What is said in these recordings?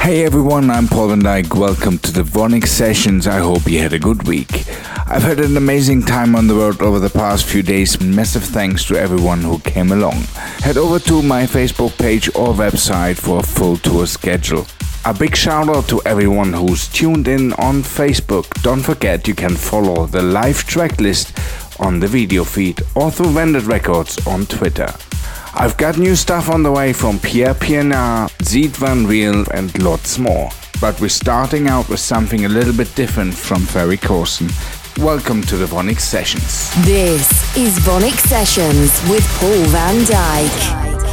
Hey everyone, I'm Paul van Dyk. Welcome to the VONYC Sessions. I hope you had a good week. I've had an amazing time on the road over the past few days. Massive thanks to everyone who came along. Head over to my Facebook page or website for a full tour schedule. A big shout out to everyone who's tuned in on Facebook. Don't forget you can follow the live track list on the video feed or through Vandit Records on Twitter. I've got new stuff on the way from Pierre Pienaar, Sied van Riel, and lots more. But we're starting out with something a little bit different from Ferry Corsten. Welcome to the VONYC Sessions. This is VONYC Sessions with Paul van Dyk.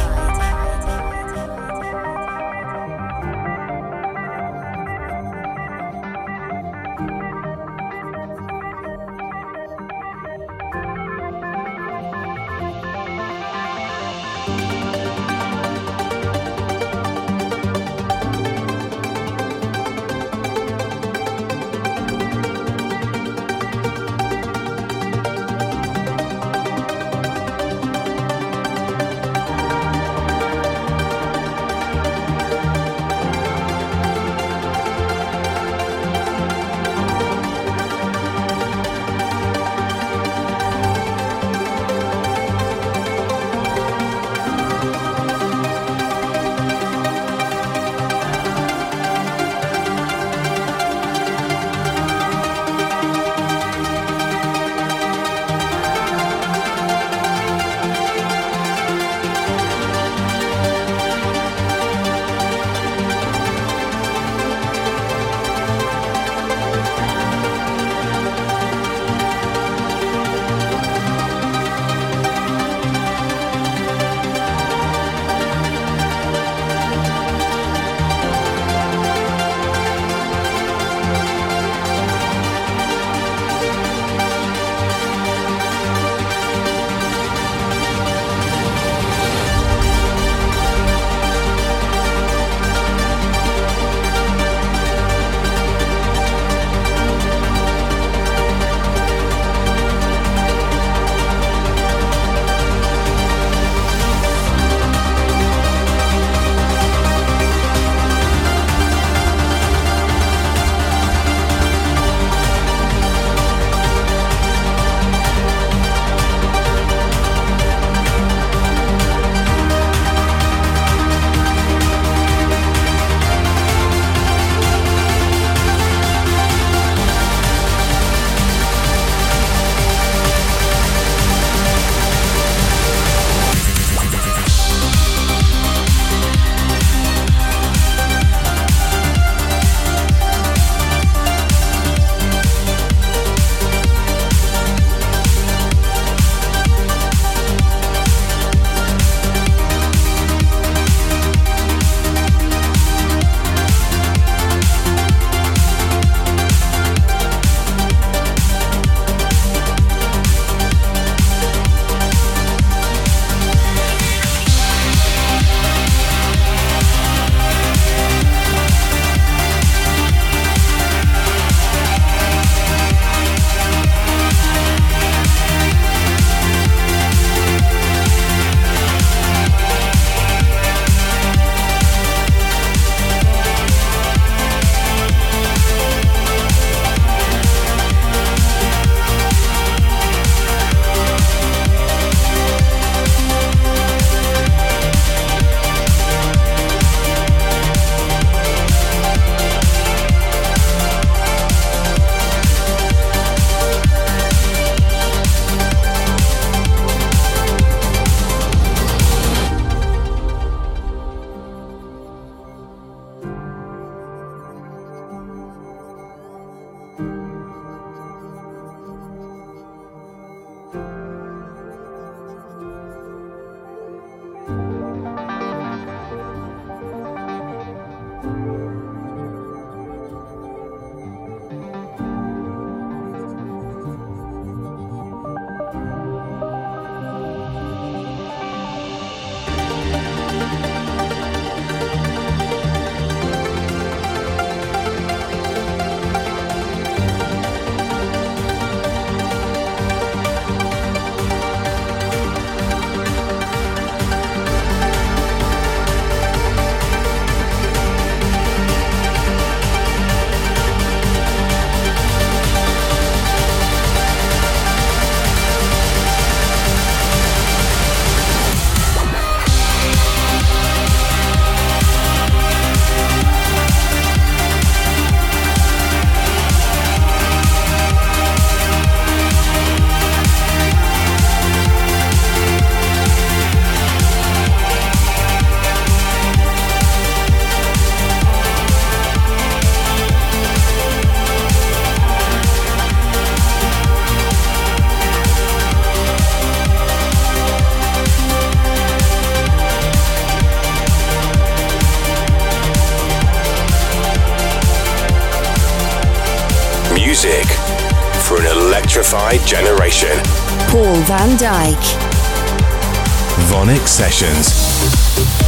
Van Dyk. VONYC Sessions.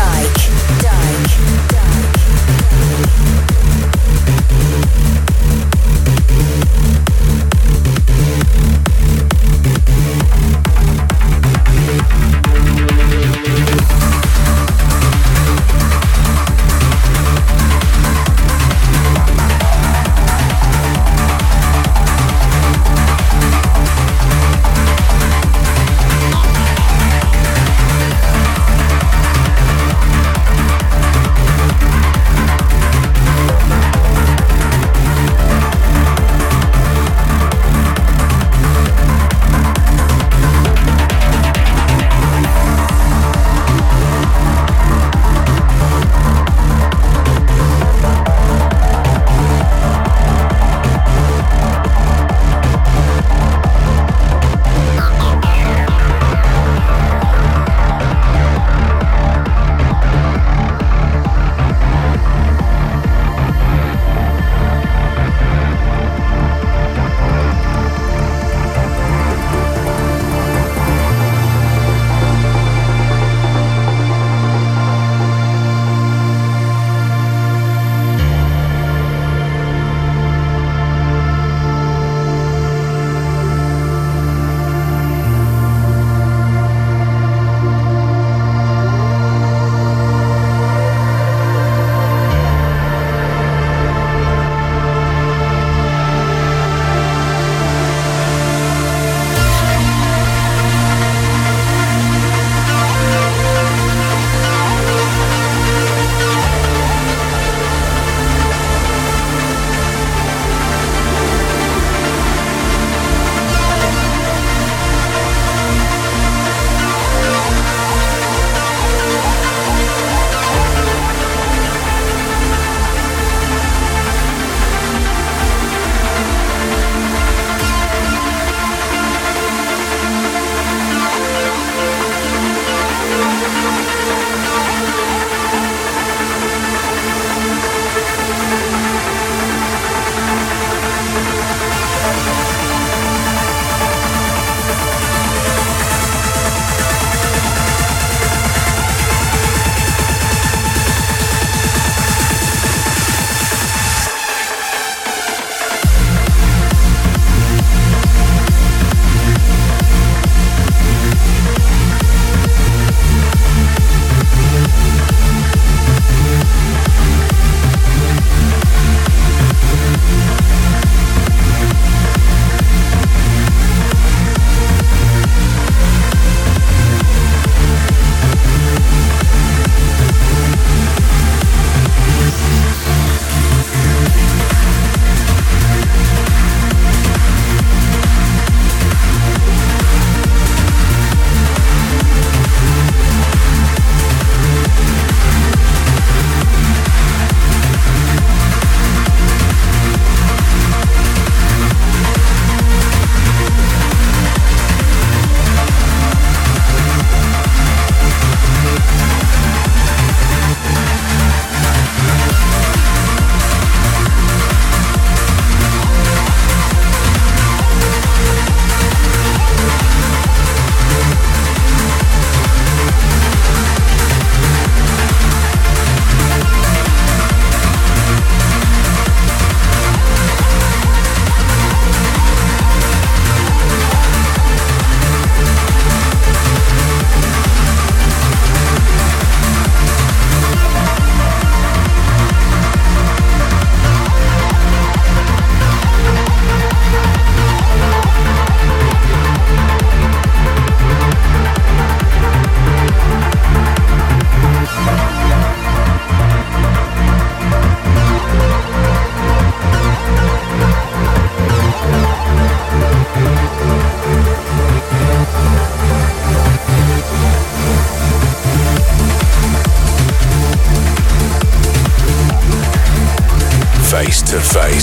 Dyk.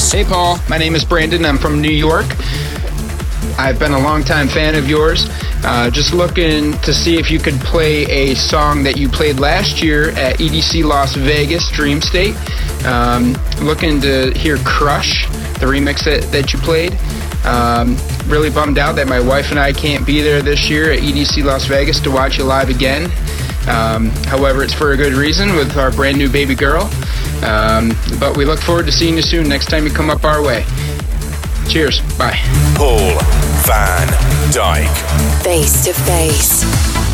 Hey, Paul. My name is Brandon. I'm from New York. I've been a longtime fan of yours. Uh, just looking to see if you could play a song that you played last year at EDC Las Vegas, Dream State. Um, looking to hear Crush, the remix that, that you played. Um, really bummed out that my wife and I can't be there this year at EDC Las Vegas to watch you live again. Um, however, it's for a good reason with our brand new baby girl. Um, but we look forward to seeing you soon next time you come up our way. Cheers. Bye. Paul van Dyk. Face to face.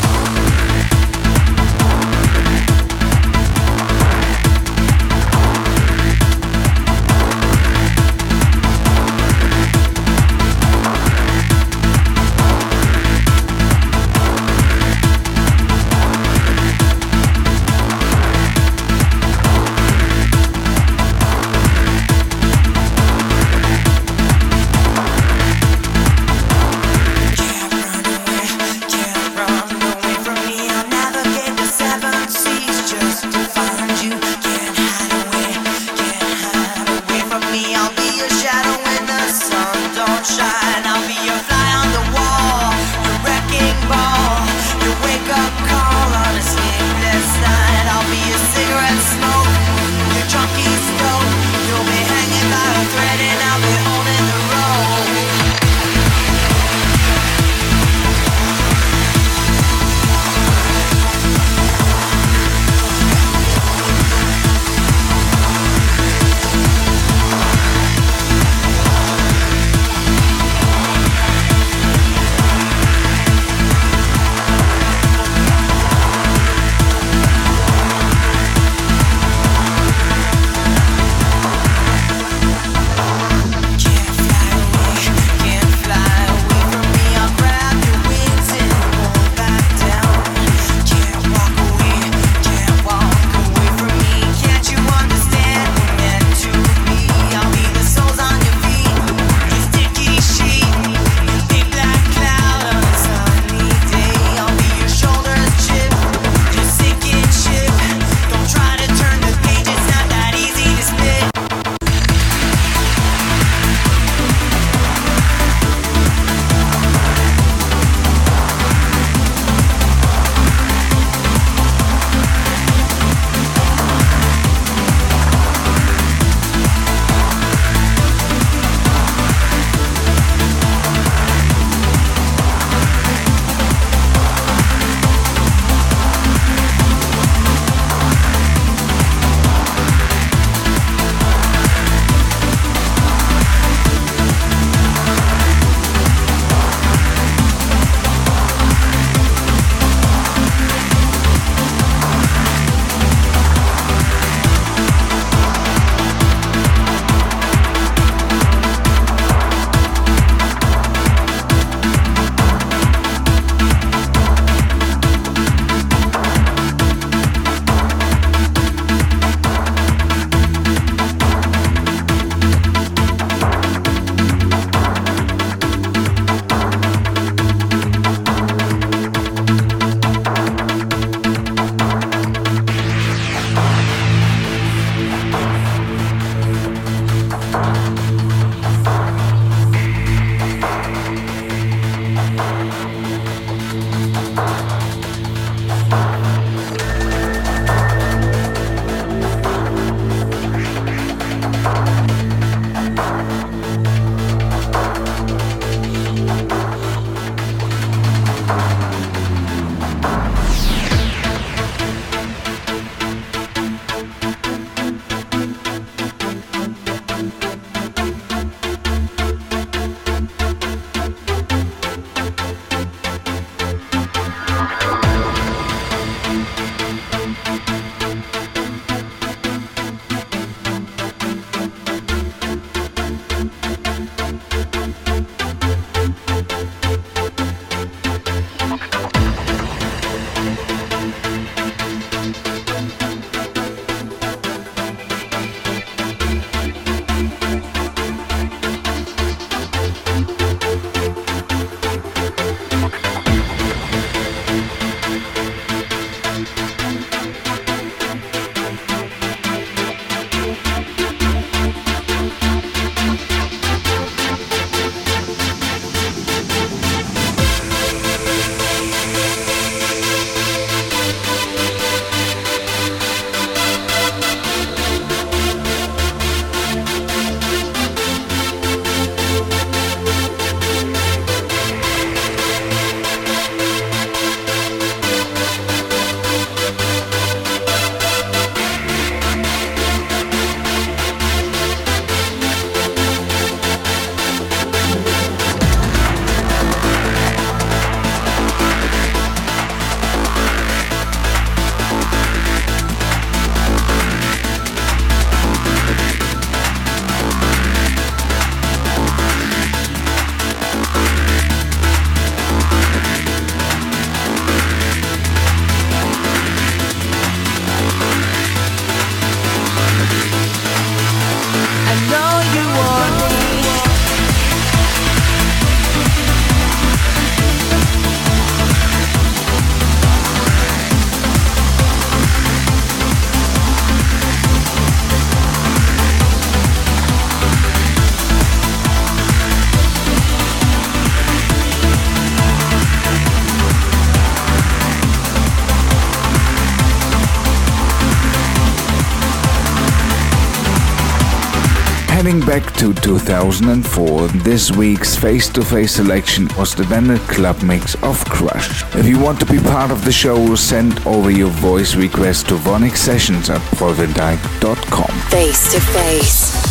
Heading back to 2004, this week's face to face selection was the Vandit Club mix of Crush. If you want to be part of the show, send over your voice request to VONYC Sessions at paulvandyk.com. Face to face.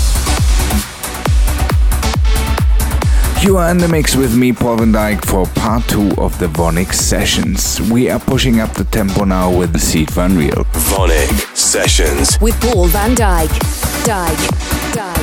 You are in the mix with me, Paul Van Dyk, for part two of the VONYC sessions. We are pushing up the tempo now with the Sied van Riel. VONYC Sessions. With Paul Van Dyk. Dyke. Dyke.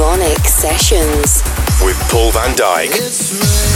When the business starts to spin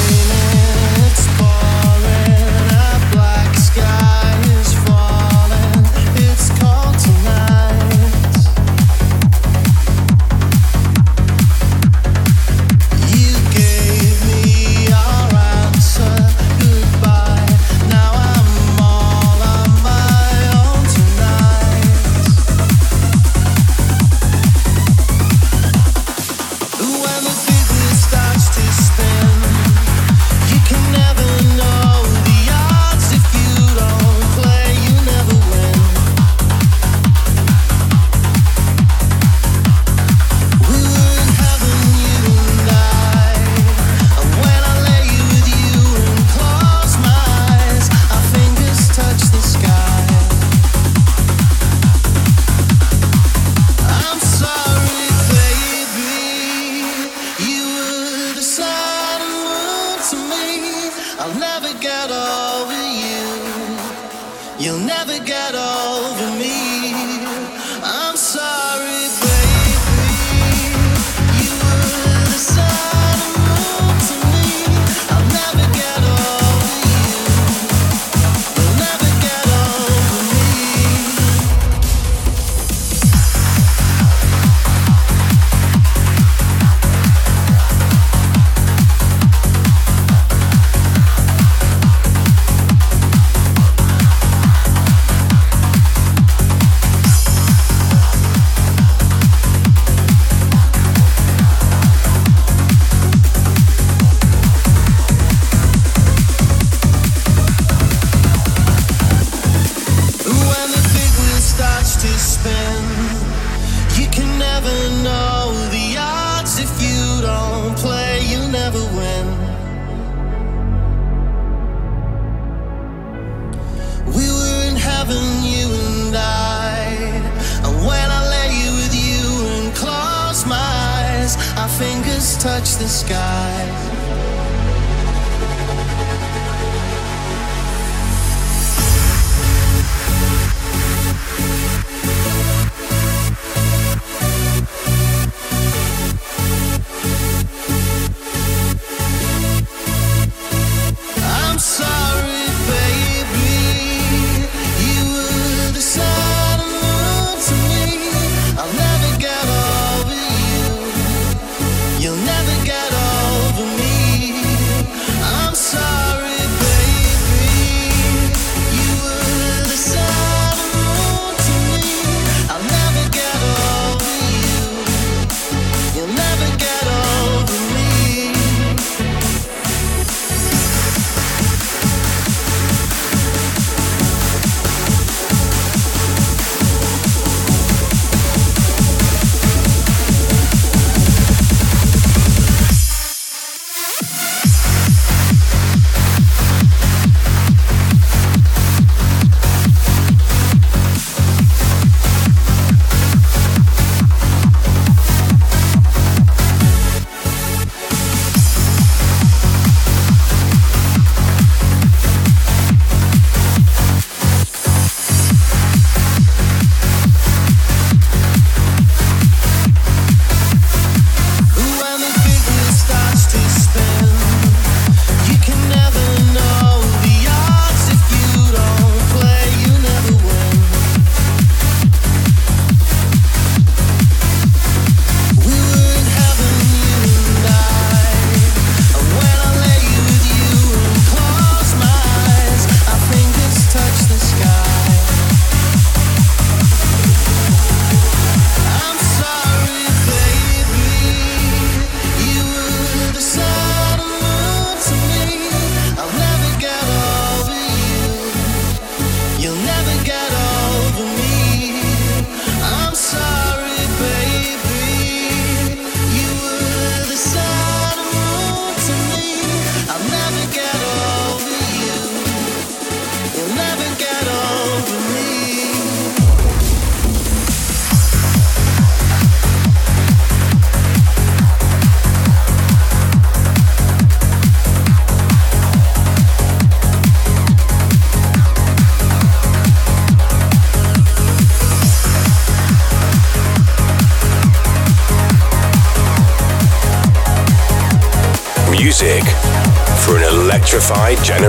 electrified generation.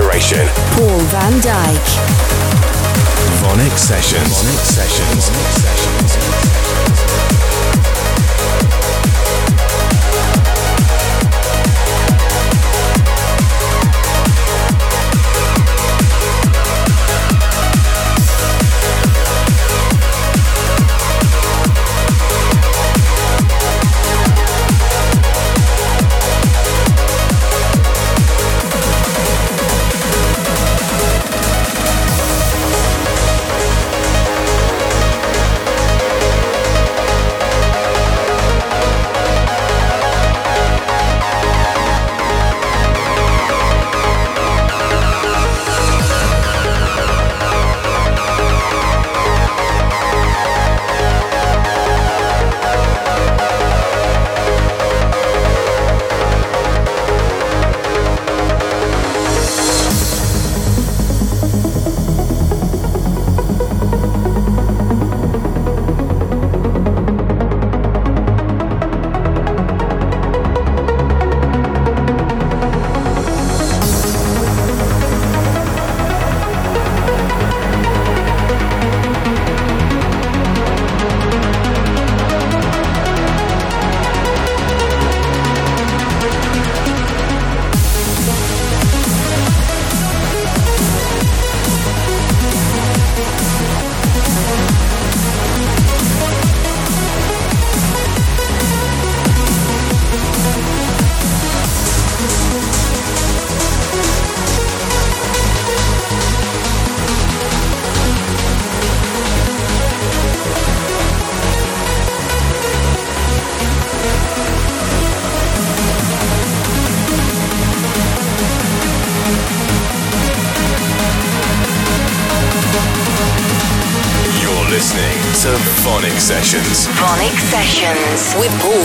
With Paul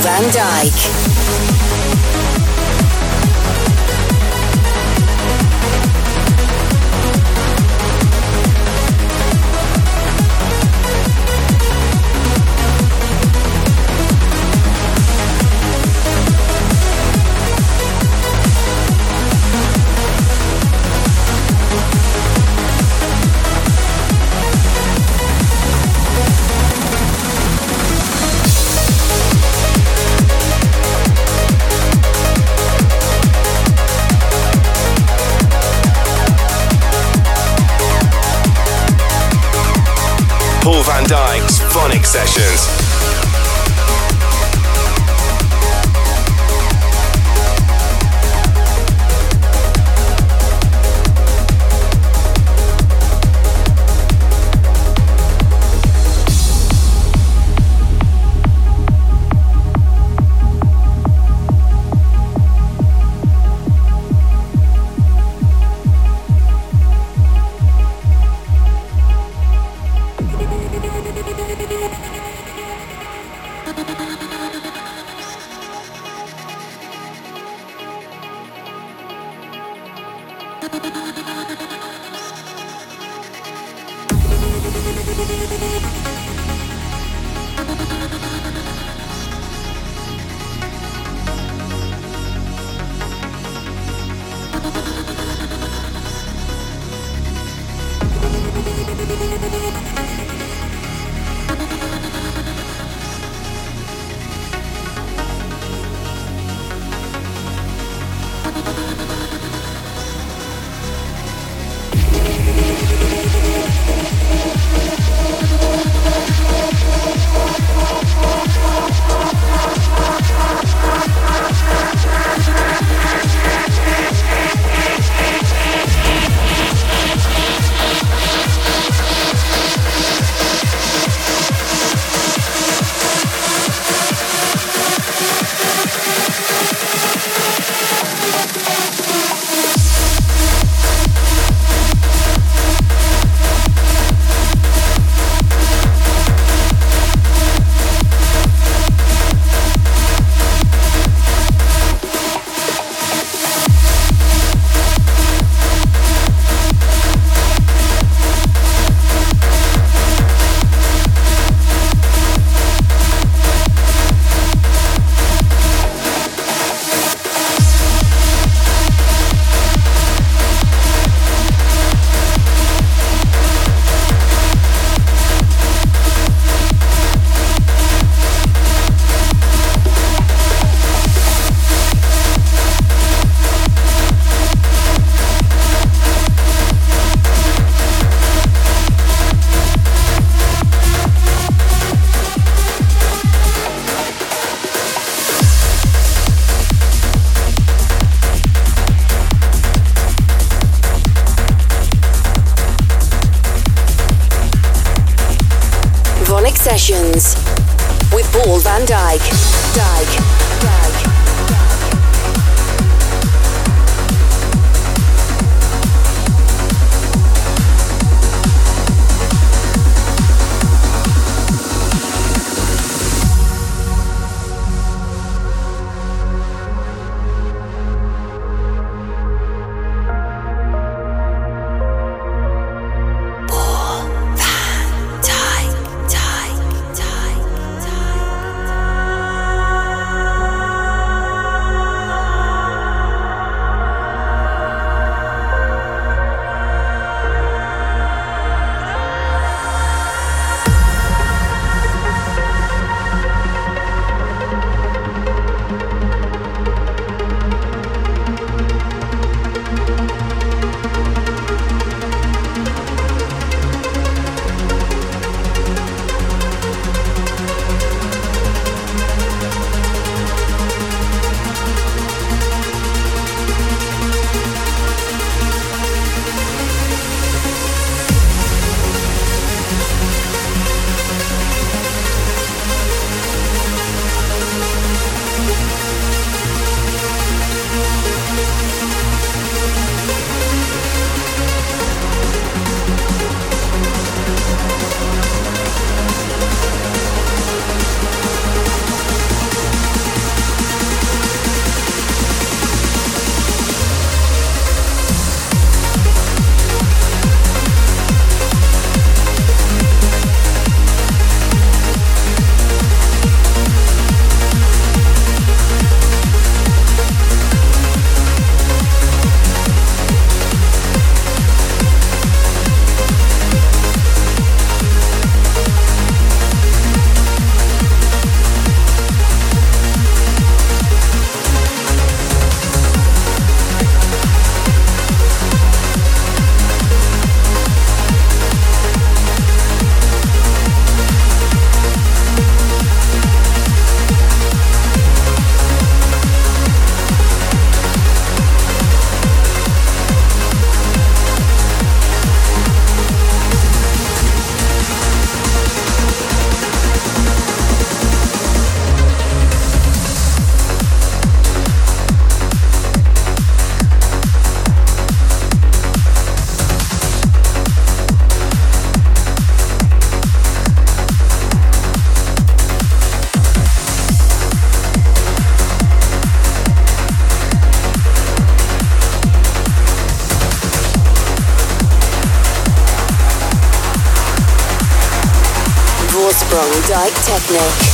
Vorsprung Dyk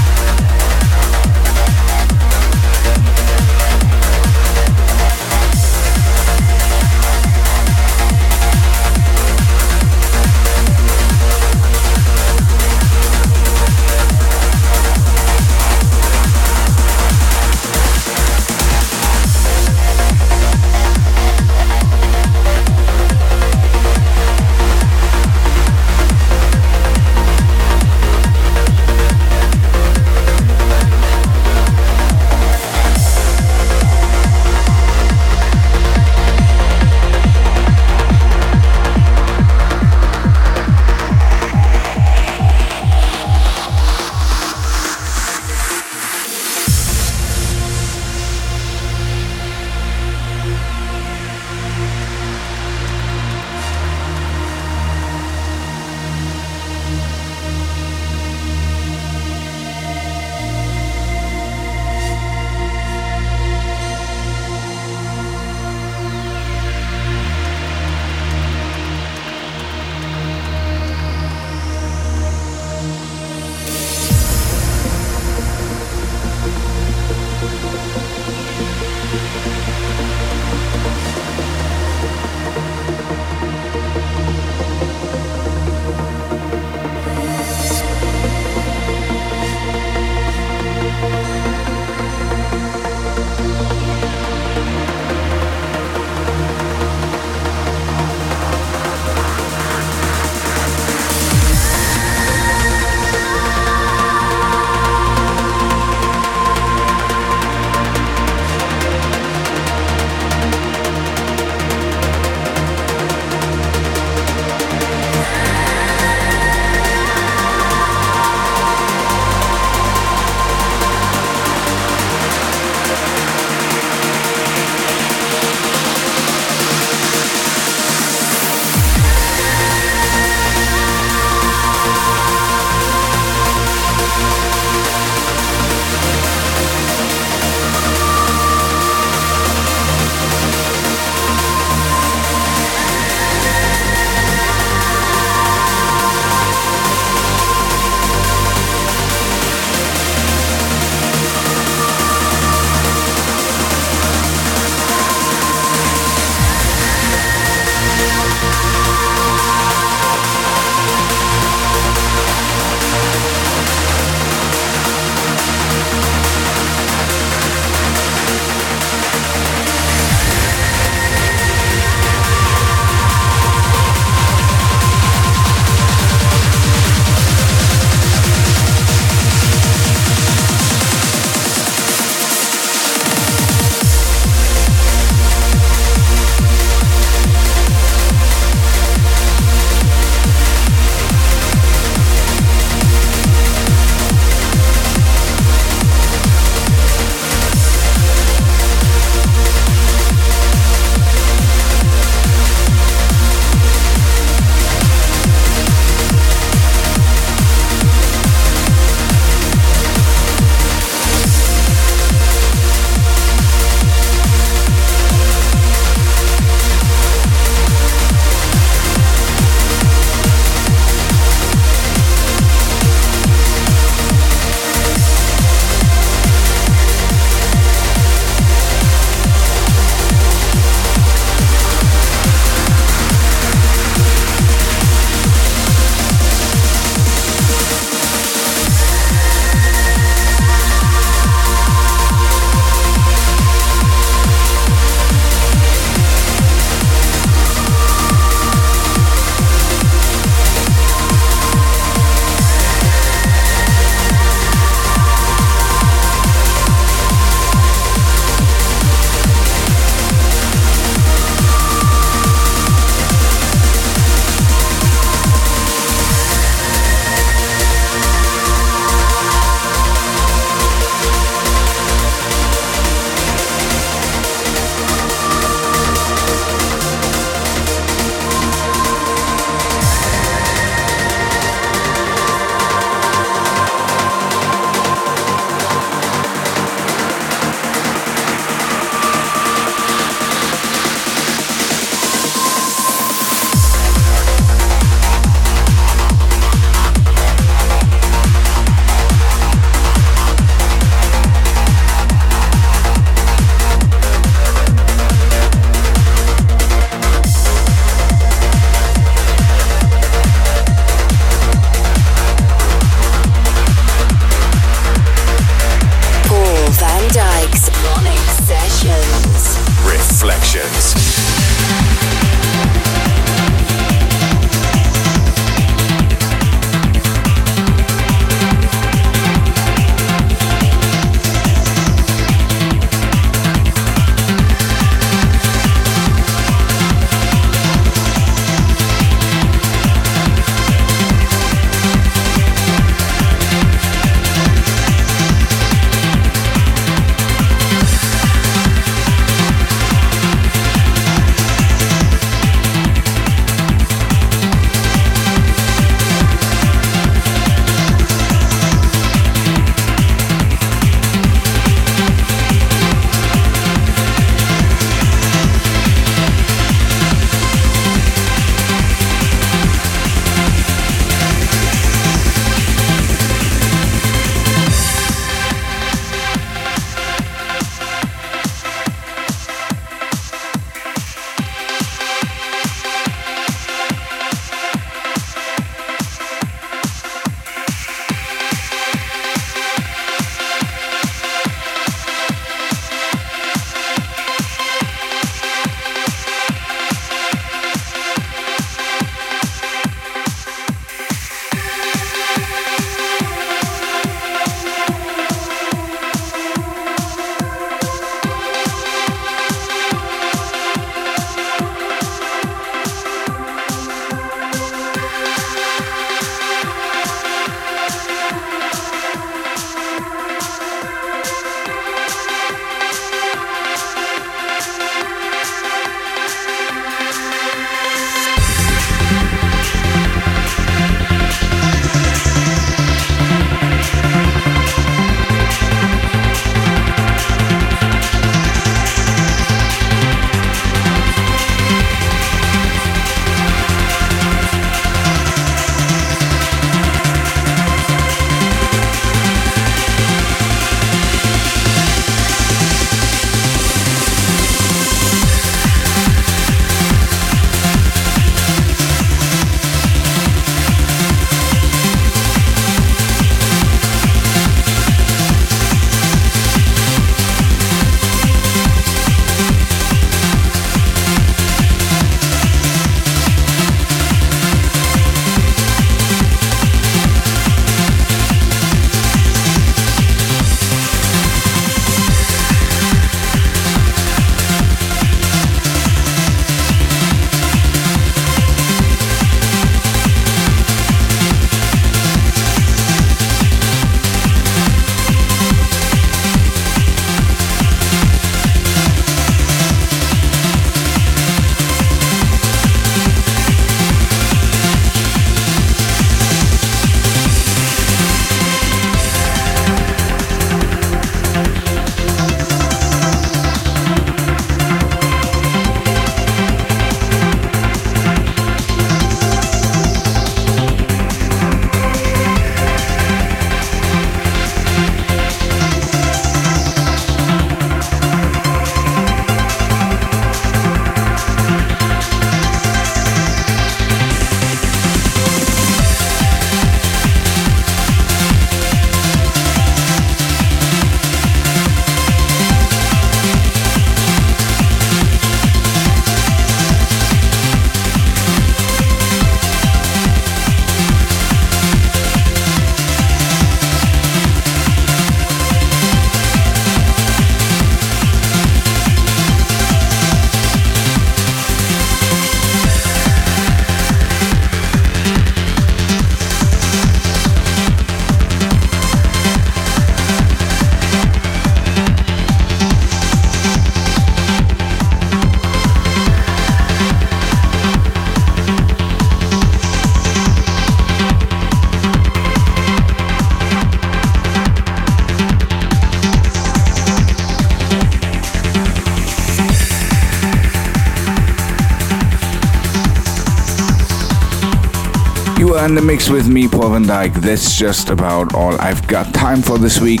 mix with me, Paul van Dyk. That's just about all I've got time for this week.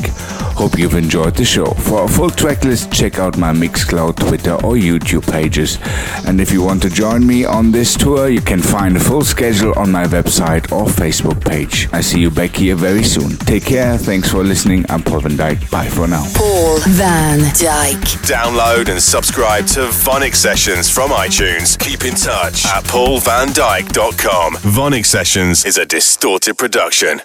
Hope you've enjoyed the show. For a full track list, check out my Mixcloud, Twitter, or YouTube pages. And if you want to join me on this tour, you can find a full schedule on my website or Facebook page. I see you back here very soon. Take care. Thanks for listening. I'm Paul van Dyk. Bye for now. Paul van Dyk. Download and subscribe to VONYC Sessions from iTunes. Keep in touch at paulvandyk.com. VONYC Sessions is a distorted production.